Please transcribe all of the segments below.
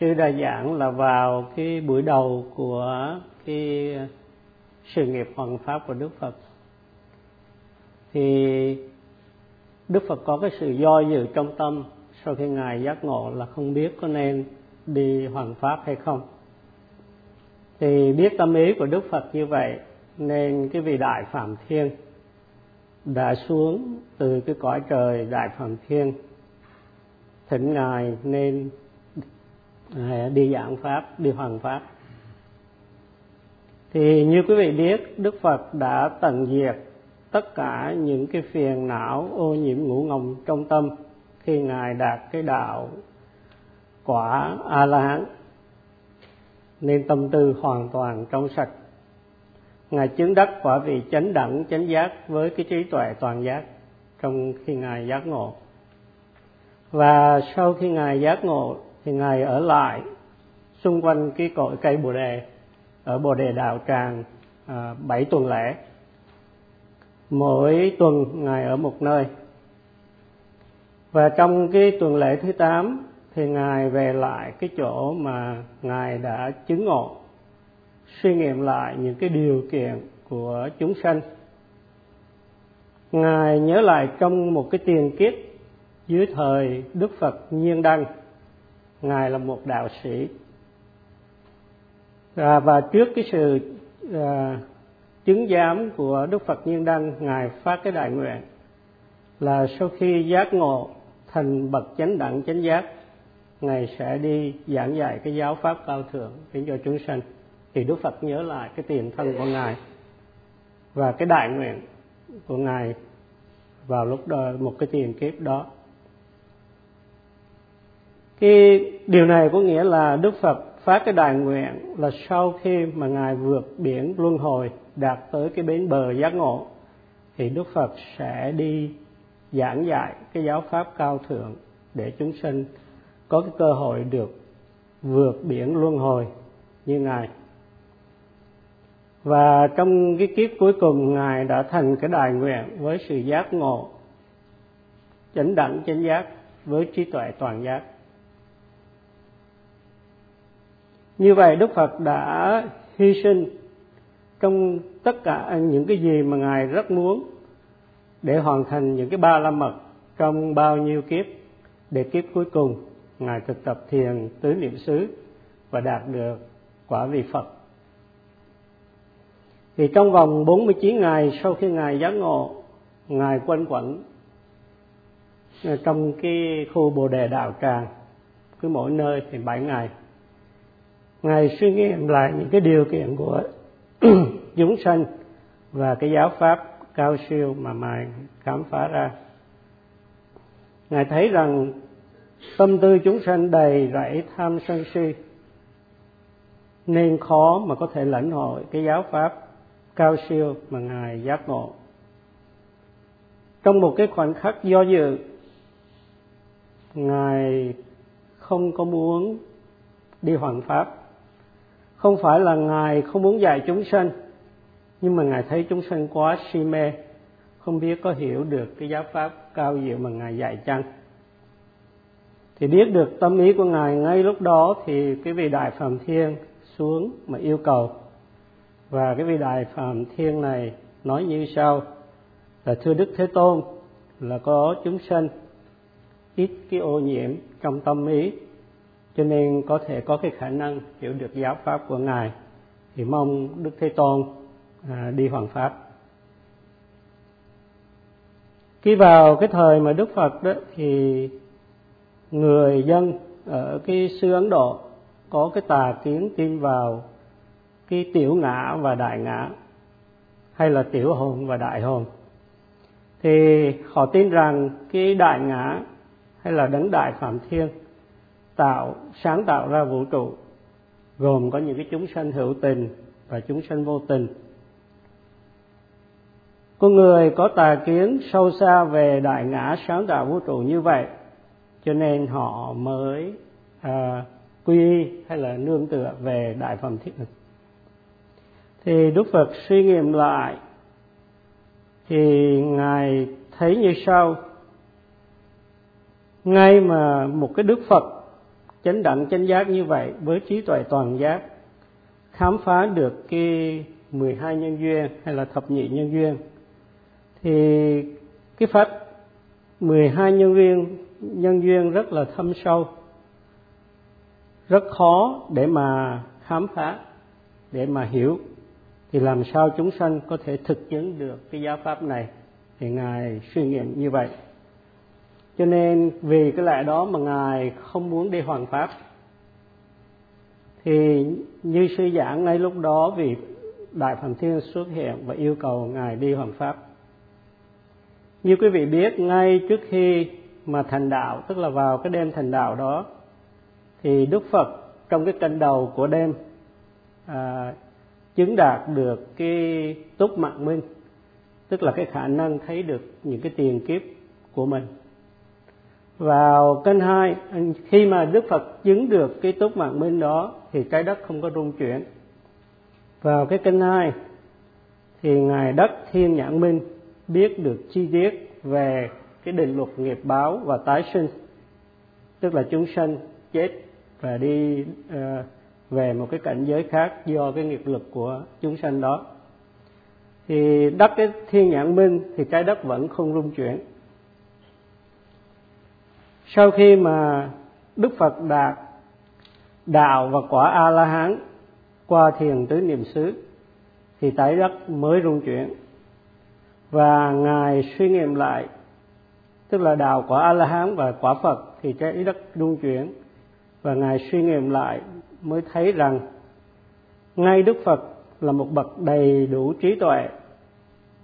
sư đã giảng là vào cái buổi đầu của cái sự nghiệp hoàn pháp của đức phật. Thì đức phật có cái sự do dự trong tâm sau khi ngài giác ngộ là không biết có nên đi hoàn pháp hay không. Thì biết tâm ý của đức phật như vậy, nên cái vị đại phạm thiên đã xuống từ cái cõi trời đại phạm thiên, thỉnh ngài nên đi giảng pháp, đi hoàng pháp. Thì như quý vị biết, đức phật đã tận diệt tất cả những cái phiền não, ô nhiễm ngũ ngồng trong tâm khi ngài đạt cái đạo quả a la hán nên tâm tư hoàn toàn trong sạch. Ngài chứng đắc quả vị chánh đẳng, chánh giác với cái trí tuệ toàn giác trong khi ngài giác ngộ. Và sau khi ngài giác ngộ thì ngài ở lại xung quanh cái cội cây bồ đề ở bồ đề đạo tràng à, bảy tuần lễ. Mỗi tuần ngài ở một nơi. Và trong cái tuần lễ thứ tám thì ngài về lại cái chỗ mà ngài đã chứng ngộ suy nghiệm lại những cái điều kiện của chúng sanh. Ngài nhớ lại trong một cái tiền kiếp dưới thời đức phật nhiên đăng ngài là một đạo sĩ. À, và trước cái sự à, chứng giám của đức phật nhiên đăng ngài phát cái đại nguyện là sau khi giác ngộ thành bậc chánh đẳng chánh giác ngài sẽ đi giảng dạy cái giáo pháp cao thượng đến cho chúng sanh. Thì đức phật nhớ lại cái tiền thân của ngài và cái đại nguyện của ngài vào lúc đó, một cái tiền kiếp đó cái điều này có nghĩa là đức phật phát cái đại nguyện là sau khi mà ngài vượt biển luân hồi đạt tới cái bến bờ giác ngộ, thì đức phật sẽ đi giảng dạy cái giáo pháp cao thượng để chúng sinh có cái cơ hội được vượt biển luân hồi như ngài. Và trong cái kiếp cuối cùng, ngài đã thành cái đại nguyện với sự giác ngộ chánh đẳng chánh giác với trí tuệ toàn giác. Như vậy đức phật đã hy sinh trong tất cả những cái gì mà ngài rất muốn để hoàn thành những cái ba la mật trong bao nhiêu kiếp, để kiếp cuối cùng ngài thực tập thiền tứ niệm xứ và đạt được quả vị phật. Thì trong vòng 49 ngày sau khi ngài giác ngộ, ngài quanh quẩn trong cái khu bồ đề đạo tràng, cứ mỗi nơi thì bảy ngày ngài suy nghiệm lại những cái điều kiện của chúng sanh và cái giáo pháp cao siêu mà ngài khám phá ra. Ngài thấy rằng tâm tư chúng sanh đầy rẫy tham sân si, nên khó mà có thể lãnh hội cái giáo pháp cao siêu mà ngài giác ngộ. Trong một cái khoảnh khắc do dự, ngài không có muốn đi hoàn pháp không phải là ngài không muốn dạy chúng sanh, nhưng mà ngài thấy chúng sanh quá si mê, không biết có hiểu được cái giáo pháp cao diệu mà ngài dạy chăng. Thì biết được tâm ý của ngài ngay lúc đó thì cái vị đại phạm thiên xuống mà yêu cầu. Và cái vị đại phạm thiên này nói như sau, là thưa đức thế tôn, là có chúng sanh ít cái ô nhiễm trong tâm ý cho nên có thể có cái khả năng hiểu được giáo pháp của ngài. Thì mong đức thế tôn à, đi hoàng pháp. Khi vào cái thời mà đức phật đó thì người dân ở cái xứ ấn độ có cái tà kiến tin vào cái tiểu ngã và đại ngã hay là tiểu hồn và đại hồn. Thì họ tin rằng cái đại ngã hay là đấng đại phạm thiên tạo sáng tạo ra vũ trụ gồm có những cái chúng sanh hữu tình và chúng sanh vô tình. Con người có tà kiến sâu xa về đại ngã sáng tạo vũ trụ như vậy cho nên họ mới à, quy hay là nương tựa về đại phẩm thiết lực thì đức phật suy nghiệm lại thì ngài thấy như sau. Ngay mà một cái đức phật chánh đẳng chánh giác như vậy với trí tuệ toàn giác, khám phá được cái 12 nhân duyên hay là thập nhị nhân duyên, thì cái pháp 12 nhân duyên nhân duyên rất là thâm sâu, rất khó để mà khám phá, để mà hiểu. Thì làm sao chúng sanh có thể thực chứng được cái giáo pháp này? Thì ngài suy nghiệm như vậy cho nên vì cái lẽ đó mà ngài không muốn đi hoàn pháp. Thì như sư giảng ngay lúc đó vì đại phạm thiên xuất hiện và yêu cầu ngài đi hoàn pháp. Như quý vị biết ngay trước khi mà thành đạo tức là vào cái đêm thành đạo đó thì đức phật trong cái canh đầu của đêm à, chứng đạt được cái túc mạng minh tức là cái khả năng thấy được những cái tiền kiếp của mình vào kênh hai khi mà đức phật chứng được cái túc mạng minh đó thì trái đất không có rung chuyển. Vào cái kênh hai thì ngài đất thiên nhãn minh biết được chi tiết về cái định luật nghiệp báo và tái sinh. Tức là chúng sanh chết và đi uh, về một cái cảnh giới khác do cái nghiệp lực của chúng sanh đó. Thì đất cái thiên nhãn minh thì trái đất vẫn không rung chuyển sau khi mà đức phật đạt đạo và quả a la hán qua thiền tứ niệm xứ, thì tái đất mới rung chuyển. Và ngài suy nghiệm lại, tức là đạo quả a la hán và quả phật, thì trái đất rung chuyển. Và ngài suy nghiệm lại mới thấy rằng ngay đức phật là một bậc đầy đủ trí tuệ,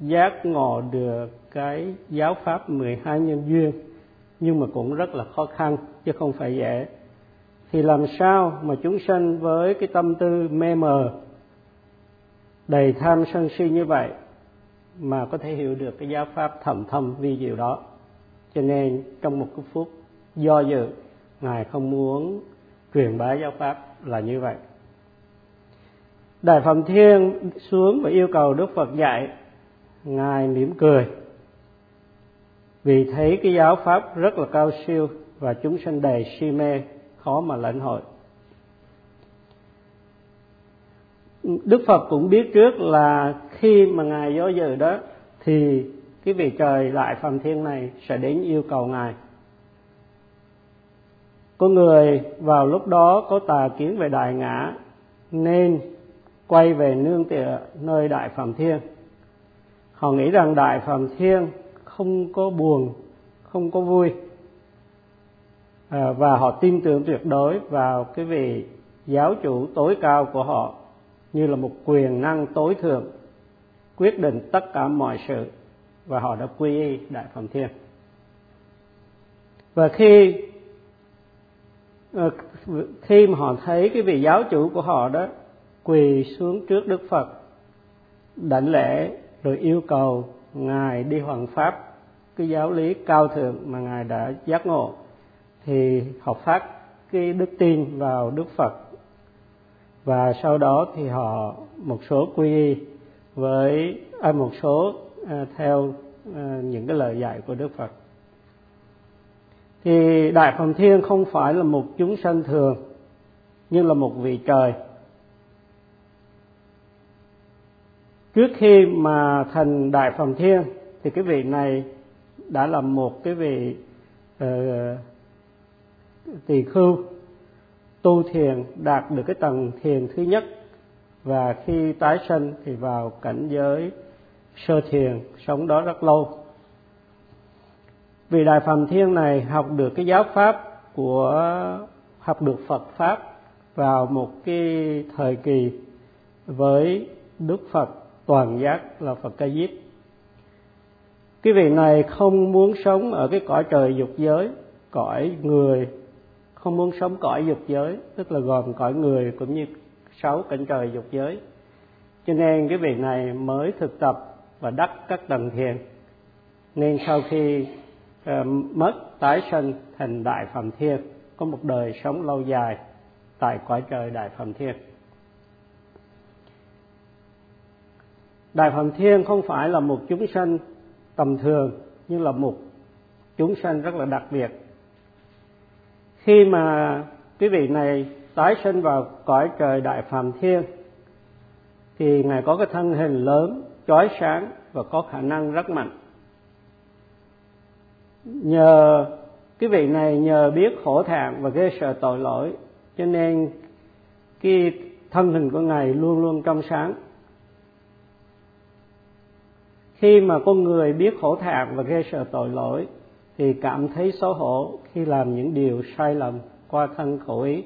giác ngộ được cái giáo pháp 12 nhân duyên nhưng mà cũng rất là khó khăn, chứ không phải dễ. Thì làm sao mà chúng sanh với cái tâm tư mê mờ, đầy tham sân si như vậy, mà có thể hiểu được cái giáo pháp thầm thâm vi diệu đó? Cho nên trong một cái phút do dự, ngài không muốn truyền bá giáo pháp là như vậy. Đại phạm thiên xuống và yêu cầu đức phật dạy, ngài mỉm cười vì thấy cái giáo pháp rất là cao siêu và chúng sanh đầy si mê, khó mà lãnh hội. Đức phật cũng biết trước là khi mà ngài do dự đó, thì cái vị trời lại phàm thiên này sẽ đến yêu cầu ngài. Có người vào lúc đó có tà kiến về đại ngã, nên quay về nương tựa nơi đại phàm thiên. Họ nghĩ rằng đại phàm thiên không có buồn không có vui. À, và họ tin tưởng tuyệt đối vào cái vị giáo chủ tối cao của họ như là một quyền năng tối thượng quyết định tất cả mọi sự và họ đã quy y đại phẩm thiên. Và khi ờ, khi mà họ thấy cái vị giáo chủ của họ đó quỳ xuống trước đức phật đảnh lễ rồi yêu cầu ngài đi hoàn pháp cái giáo lý cao thượng mà ngài đã giác ngộ thì họ phát cái đức tin vào đức phật. Và sau đó thì họ một số quy y với à, một số à, theo à, những cái lời dạy của đức phật. Thì đại phạm thiên không phải là một chúng sanh thường nhưng là một vị trời. Trước khi mà thành đại phòng thiên thì cái vị này đã là một cái vị uh, tỳ khưu tu thiền đạt được cái tầng thiền thứ nhất. Và khi tái sanh thì vào cảnh giới sơ thiền sống đó rất lâu. Vì đại phạm thiên này học được cái giáo pháp của học được phật pháp vào một cái thời kỳ với đức phật toàn giác là phật ca diếp cái vị này không muốn sống ở cái cõi trời dục giới cõi người không muốn sống cõi dục giới tức là gồm cõi người cũng như sáu cảnh trời dục giới. Cho nên cái vị này mới thực tập và đắc các tầng thiền. Nên sau khi uh, mất tái sanh thành đại phạm thiên có một đời sống lâu dài tại cõi trời đại phạm thiên. Đại phạm thiên không phải là một chúng sanh tầm thường, nhưng là một chúng sanh rất là đặc biệt. Khi mà quý vị này tái sinh vào cõi trời đại phàm thiên, thì ngài có cái thân hình lớn, chói sáng và có khả năng rất mạnh. Nhờ cái vị này nhờ biết khổ thạng và ghê sợ tội lỗi, cho nên cái thân hình của ngài luôn luôn trong sáng khi mà con người biết khổ thạng và ghê sợ tội lỗi thì cảm thấy xấu hổ khi làm những điều sai lầm qua thân khẩu ý.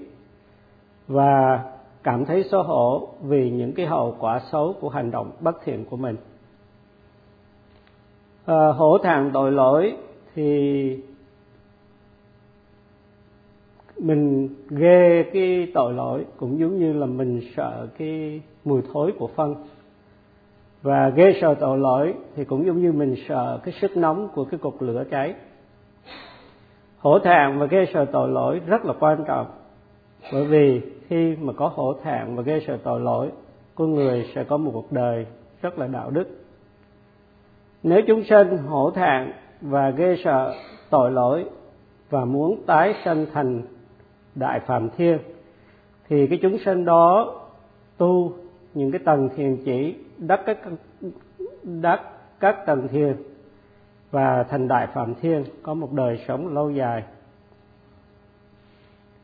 Và cảm thấy xấu hổ vì những cái hậu quả xấu của hành động bất thiện của mình. À, hổ thạng tội lỗi thì mình ghê cái tội lỗi cũng giống như là mình sợ cái mùi thối của phân và ghê sợ tội lỗi thì cũng giống như mình sợ cái sức nóng của cái cục lửa cháy. Hổ thẹn và ghê sợ tội lỗi rất là quan trọng. Bởi vì khi mà có hổ thẹn và ghê sợ tội lỗi, con người sẽ có một cuộc đời rất là đạo đức. Nếu chúng sinh hổ thẹn và ghê sợ tội lỗi và muốn tái sanh thành đại phạm thiên, thì cái chúng sinh đó tu những cái tầng thiền chỉ đắc các đắc các tầng thiền và thành đại phạm thiên, có một đời sống lâu dài.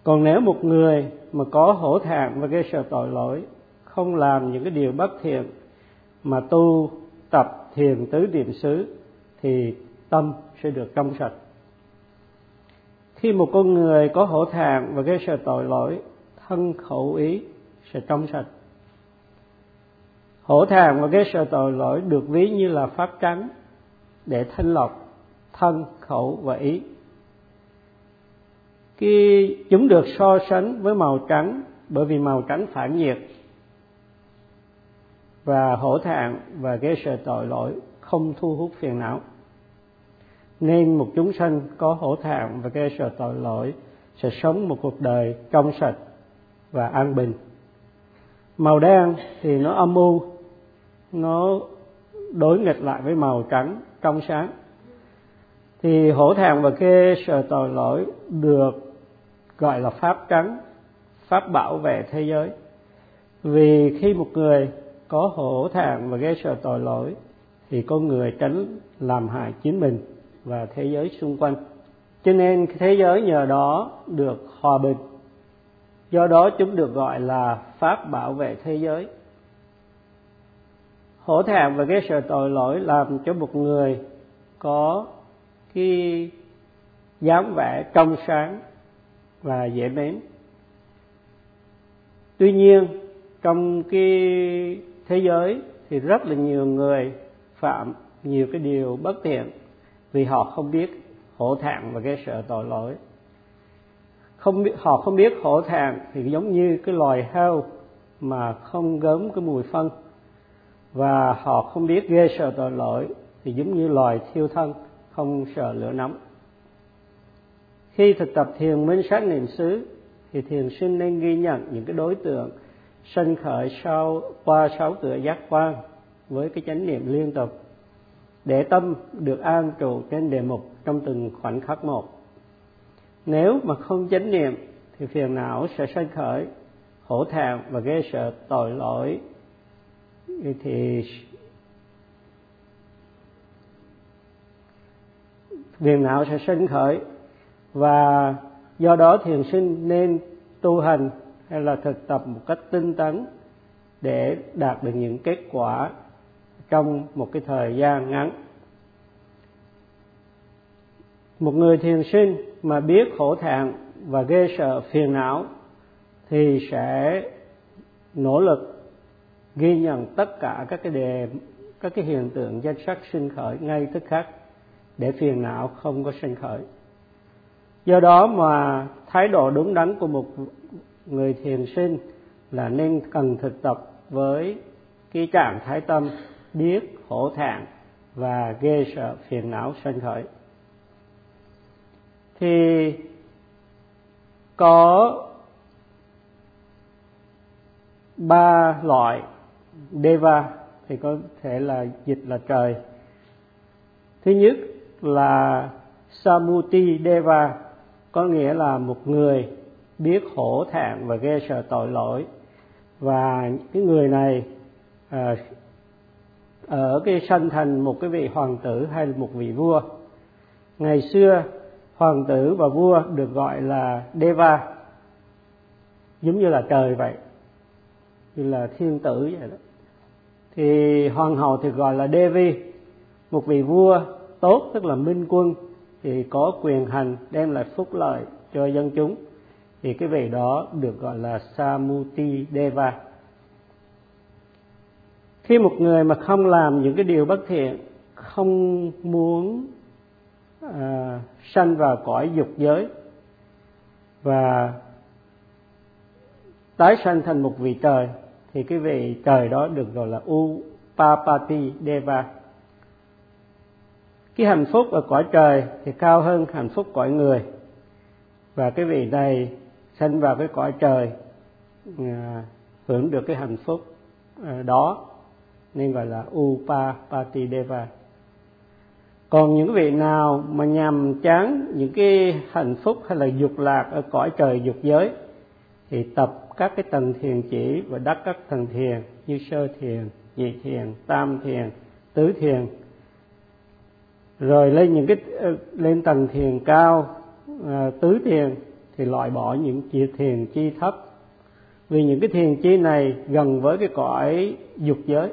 Còn nếu một người mà có hổ thẹn và gây sợ tội lỗi, không làm những cái điều bất thiện mà tu tập thiền tứ niệm xứ, thì tâm sẽ được trong sạch. Khi một con người có hổ thẹn và gây sợ tội lỗi, thân khẩu ý sẽ trong sạch hổ thàng và cái sợ tội lỗi được ví như là pháp trắng để thanh lọc thân, khẩu và ý. Khi chúng được so sánh với màu trắng, bởi vì màu trắng phản nhiệt, và hổ thẹn và cái sợ tội lỗi không thu hút phiền não, nên một chúng sanh có hổ thẹn và cái sợ tội lỗi sẽ sống một cuộc đời trong sạch và an bình. Màu đen thì nó âm u nó đối nghịch lại với màu trắng trong sáng. Thì hổ thẹn và kê sợ tội lỗi được gọi là pháp trắng, pháp bảo vệ thế giới. Vì khi một người có hổ thẹn và ghê sợ tội lỗi, thì con người tránh làm hại chính mình và thế giới xung quanh. Cho nên thế giới nhờ đó được hòa bình. Do đó chúng được gọi là pháp bảo vệ thế giới hổ thẹn và cái sợ tội lỗi làm cho một người có cái dáng vẻ trong sáng và dễ mến. Tuy nhiên, trong cái thế giới thì rất là nhiều người phạm nhiều cái điều bất tiện vì họ không biết hổ thẹn và cái sợ tội lỗi. Không biết họ không biết hổ thẹn thì giống như cái loài heo mà không gớm cái mùi phân và họ không biết ghê sợ tội lỗi, thì giống như loài thiêu thân, không sợ lửa nóng. Khi thực tập thiền minh sát niệm xứ, thì thiền sinh nên ghi nhận những cái đối tượng sanh khởi sau qua sáu cửa giác quan với cái chánh niệm liên tục, để tâm được an trụ trên đề mục trong từng khoảnh khắc một. Nếu mà không chánh niệm, thì phiền não sẽ sanh khởi, hổ thẹn và ghê sợ tội lỗi thì phiền não sẽ sinh khởi. Và do đó thiền sinh nên tu hành hay là thực tập một cách tinh tấn để đạt được những kết quả trong một cái thời gian ngắn. Một người thiền sinh mà biết khổ thẹn và ghê sợ phiền não thì sẽ nỗ lực ghi nhận tất cả các cái đề, các cái hiện tượng danh sắc sinh khởi ngay tức khắc để phiền não không có sinh khởi. Do đó mà thái độ đúng đắn của một người thiền sinh là nên cần thực tập với cái trạng thái tâm biết khổ thẹn và ghê sợ phiền não sinh khởi. Thì có ba loại deva thì có thể là dịch là trời. Thứ nhất là samuti deva có nghĩa là một người biết hổ thẹn và ghê sợ tội lỗi. Và cái người này à, ở cái sanh thành một cái vị hoàng tử hay một vị vua. Ngày xưa hoàng tử và vua được gọi là deva giống như là trời vậy như là thiên tử vậy đó thì hoàng hậu thì gọi là devi một vị vua tốt tức là minh quân thì có quyền hành đem lại phúc lợi cho dân chúng thì cái vị đó được gọi là Samuti Deva. Khi một người mà không làm những cái điều bất thiện, không muốn à, sanh vào cõi dục giới và tái sanh thành một vị trời thì cái vị trời đó được gọi là Upapati Deva. Cái hạnh phúc ở cõi trời thì cao hơn hạnh phúc cõi người. Và cái vị này sinh vào cái cõi trời à, hưởng được cái hạnh phúc à, đó nên gọi là Upapati Deva. Còn những vị nào mà nhằm chán những cái hạnh phúc hay là dục lạc ở cõi trời dục giới thì tập các cái tầng thiền chỉ và đắc các tầng thiền như sơ thiền nhị thiền tam thiền tứ thiền. Rồi lên những cái ờ, lên tầng thiền cao à, tứ thiền thì loại bỏ những chi thiền chi thấp. Vì những cái thiền chi này gần với cái cõi dục giới.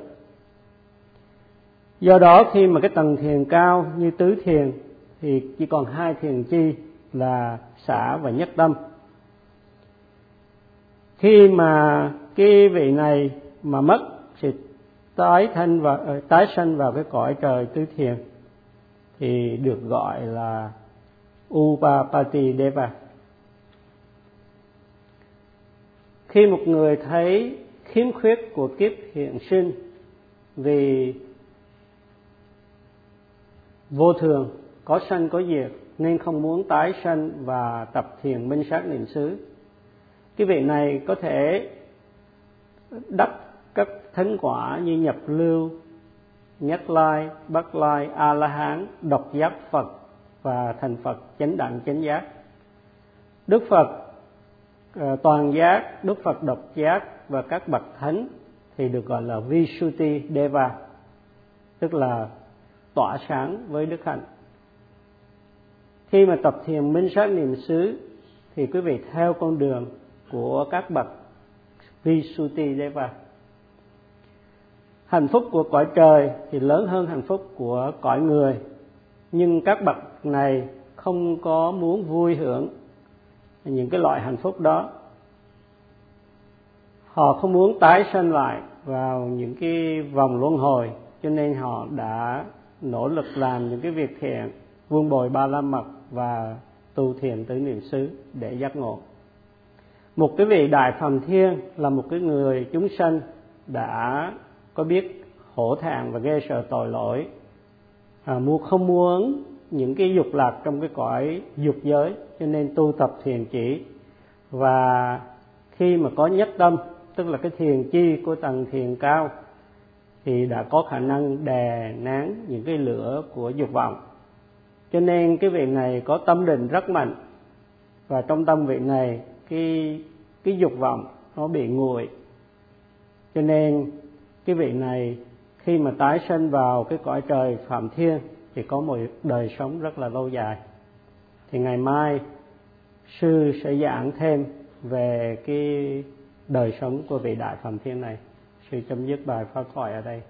Do đó khi mà cái tầng thiền cao như tứ thiền thì chỉ còn hai thiền chi là xả và nhất tâm khi mà cái vị này mà mất thì tái thân và ờ, tái sanh vào cái cõi trời tứ thiền, thì được gọi là Upapati Deva. Khi một người thấy khiếm khuyết của kiếp hiện sinh vì vô thường, có sanh có diệt, nên không muốn tái sanh và tập thiền minh sát niệm xứ cái vị này có thể đắc các thánh quả như nhập lưu, nhất lai bất lai, a la hán, độc giác phật và thành phật, chánh đẳng, chánh giác. Đức phật ờ, toàn giác, đức phật độc giác và các bậc thánh thì được gọi là visuti deva, tức là tỏa sáng với đức hạnh. Khi mà tập thiền minh sát niệm xứ thì quý vị theo con đường của các bậc visuti deva hạnh phúc của cõi trời thì lớn hơn hạnh phúc của cõi người. Nhưng các bậc này không có muốn vui hưởng những cái loại hạnh phúc đó. Họ không muốn tái sanh lại vào những cái vòng luân hồi, cho nên họ đã nỗ lực làm những cái việc thiện vuông bồi ba la mật và tu thiền tứ niệm xứ để giác ngộ một cái vị đại phàm thiên là một cái người chúng sanh đã có biết hổ thẹn và ghê sợ tội lỗi à, muốn không muốn những cái dục lạc trong cái cõi dục giới cho nên tu tập thiền chỉ. Và khi mà có nhất tâm tức là cái thiền chi của tầng thiền cao thì đã có khả năng đè nén những cái lửa của dục vọng. Cho nên cái vị này có tâm định rất mạnh và trong tâm vị này cái cái dục vọng nó bị nguội. Cho nên, cái vị này, khi mà tái sinh vào cái cõi trời phạm thiên, thì có một đời sống rất là lâu dài. Thì ngày mai, sư sẽ giảng thêm về cái đời sống của vị đại phạm thiên này. Sư chấm dứt bài phá khỏi ở đây.